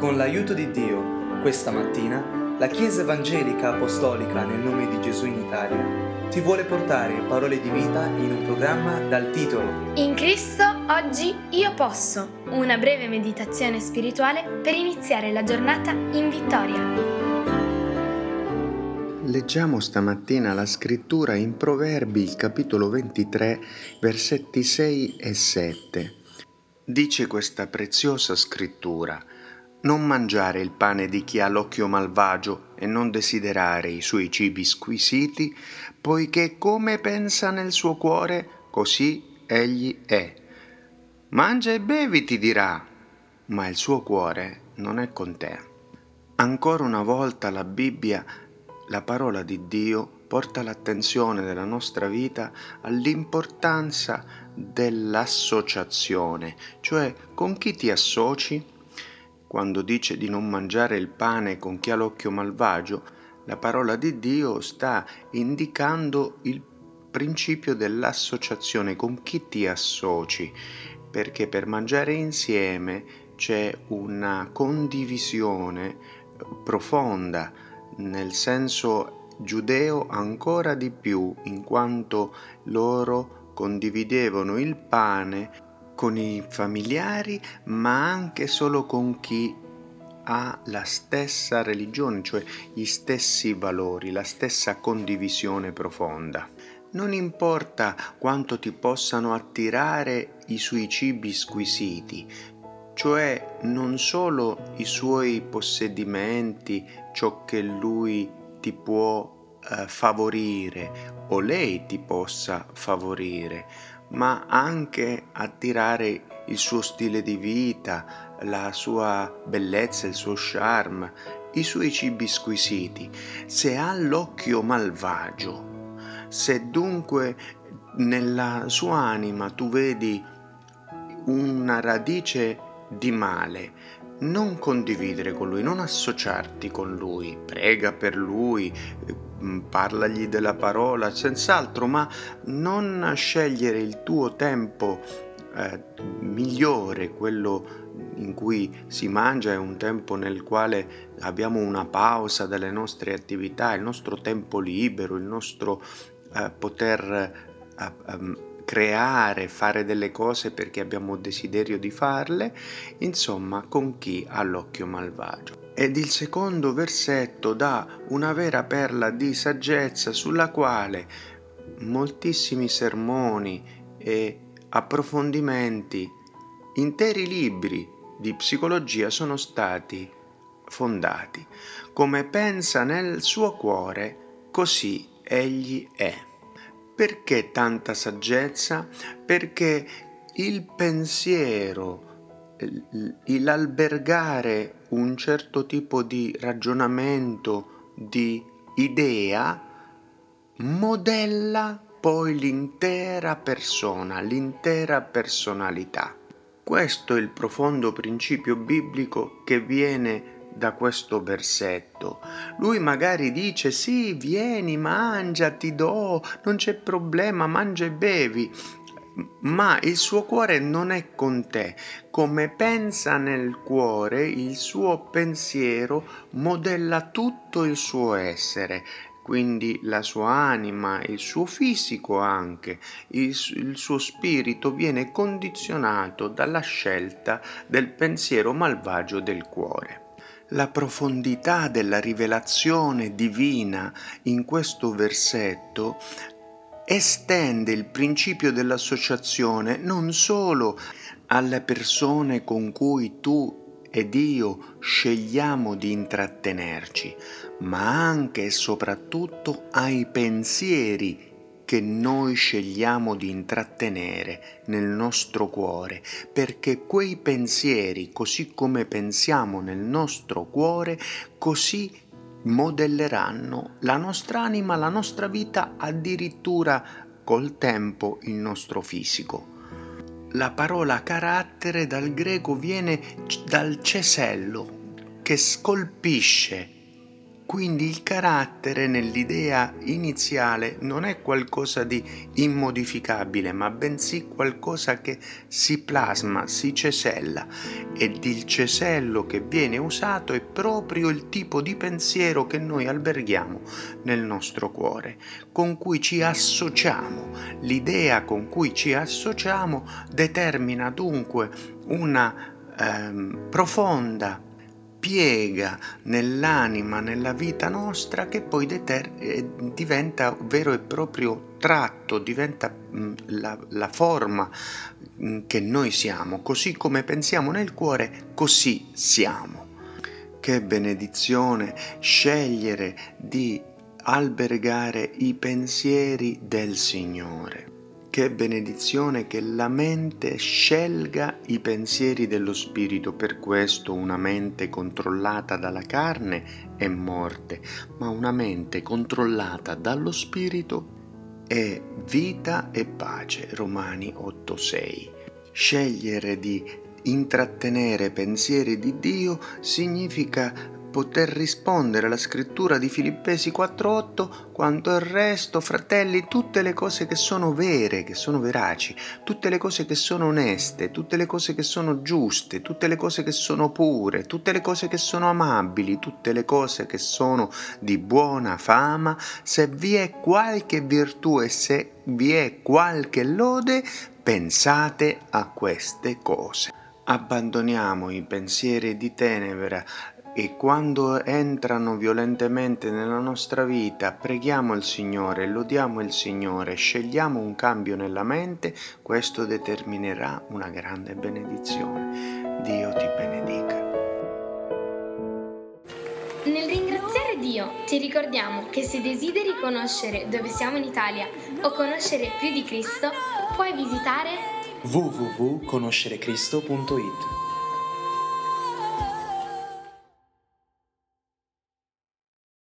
Con l'aiuto di Dio, questa mattina, la Chiesa Evangelica Apostolica nel nome di Gesù in Italia ti vuole portare parole di vita in un programma dal titolo In Cristo oggi io posso, una breve meditazione spirituale per iniziare la giornata in vittoria. Leggiamo stamattina la scrittura in Proverbi, capitolo 23, versetti 6 e 7. Dice questa preziosa scrittura, non mangiare il pane di chi ha l'occhio malvagio e non desiderare i suoi cibi squisiti, poiché come pensa nel suo cuore, così egli è. Mangia e bevi, ti dirà, ma il suo cuore non è con te. Ancora una volta la Bibbia, la parola di Dio, porta l'attenzione della nostra vita all'importanza dell'associazione, cioè con chi ti associ quando dice di non mangiare il pane con chi ha l'occhio malvagio, la parola di Dio sta indicando il principio dell'associazione con chi ti associ, perché per mangiare insieme c'è una condivisione profonda, nel senso giudeo ancora di più, in quanto loro condividevano il pane con i familiari, ma anche solo con chi ha la stessa religione, cioè gli stessi valori, la stessa condivisione profonda. Non importa quanto ti possano attirare i suoi cibi squisiti, cioè non solo i suoi possedimenti, ciò che lui ti può eh, favorire o lei ti possa favorire, ma anche attirare il suo stile di vita, la sua bellezza, il suo charme, i suoi cibi squisiti. Se ha l'occhio malvagio, se dunque nella sua anima tu vedi una radice di male, non condividere con lui, non associarti con lui, prega per lui, parlagli della parola, senz'altro, ma non scegliere il tuo tempo eh, migliore, quello in cui si mangia, è un tempo nel quale abbiamo una pausa dalle nostre attività, il nostro tempo libero, il nostro eh, poter eh, ehm, creare, fare delle cose perché abbiamo desiderio di farle, insomma con chi ha l'occhio malvagio. Ed il secondo versetto dà una vera perla di saggezza sulla quale moltissimi sermoni e approfondimenti, interi libri di psicologia sono stati fondati. Come pensa nel suo cuore, così egli è. Perché tanta saggezza? Perché il pensiero, l'albergare un certo tipo di ragionamento, di idea, modella poi l'intera persona, l'intera personalità. Questo è il profondo principio biblico che viene da questo versetto. Lui magari dice sì, vieni, mangia, ti do, non c'è problema, mangia e bevi. Ma il suo cuore non è con te. Come pensa nel cuore, il suo pensiero modella tutto il suo essere quindi la sua anima, il suo fisico anche, il, il, suo spirito viene condizionato dalla scelta del pensiero malvagio del cuore. La profondità della rivelazione divina in questo versetto estende il principio dell'associazione non solo alle persone con cui tu ed io scegliamo di intrattenerci, ma anche e soprattutto ai pensieri che noi scegliamo di intrattenere nel nostro cuore, perché quei pensieri, così come pensiamo nel nostro cuore, così modelleranno la nostra anima, la nostra vita, addirittura col tempo il nostro fisico. La parola carattere dal greco viene dal cesello che scolpisce Quindi il carattere nell'idea iniziale non è qualcosa di immodificabile, ma bensì qualcosa che si plasma, si cesella ed il cesello che viene usato è proprio il tipo di pensiero che noi alberghiamo nel nostro cuore, con cui ci associamo. L'idea con cui ci associamo determina dunque una ehm, profonda piega nell'anima, nella vita nostra, che poi deter- eh, diventa vero e proprio tratto, diventa mh, mm, la, la, forma mh, mm, che noi siamo, così come pensiamo nel cuore, così siamo. Che benedizione scegliere di albergare i pensieri del Signore. Che benedizione che la mente scelga i pensieri dello spirito, per questo una mente controllata dalla carne è morte, ma una mente controllata dallo spirito è vita e pace. Romani 8:6. Scegliere di intrattenere pensieri di Dio significa poter rispondere alla scrittura di Filippesi 4:8 quanto il resto, fratelli, tutte le cose che sono vere, che sono veraci, tutte le cose che sono oneste, tutte le cose che sono giuste, tutte le cose che sono pure, tutte le cose che sono amabili, tutte le cose che sono di buona fama, se vi è qualche virtù e se vi è qualche lode, pensate a queste cose. Abbandoniamo i pensieri di tenebra, e quando entrano violentemente nella nostra vita, preghiamo il Signore, lodiamo il Signore, scegliamo un cambio nella mente, questo determinerà una grande benedizione. Dio ti benedica. Nel ringraziare Dio ti ricordiamo che se desideri conoscere dove siamo in Italia o conoscere più di Cristo, puoi visitare www.conoscerecristo.it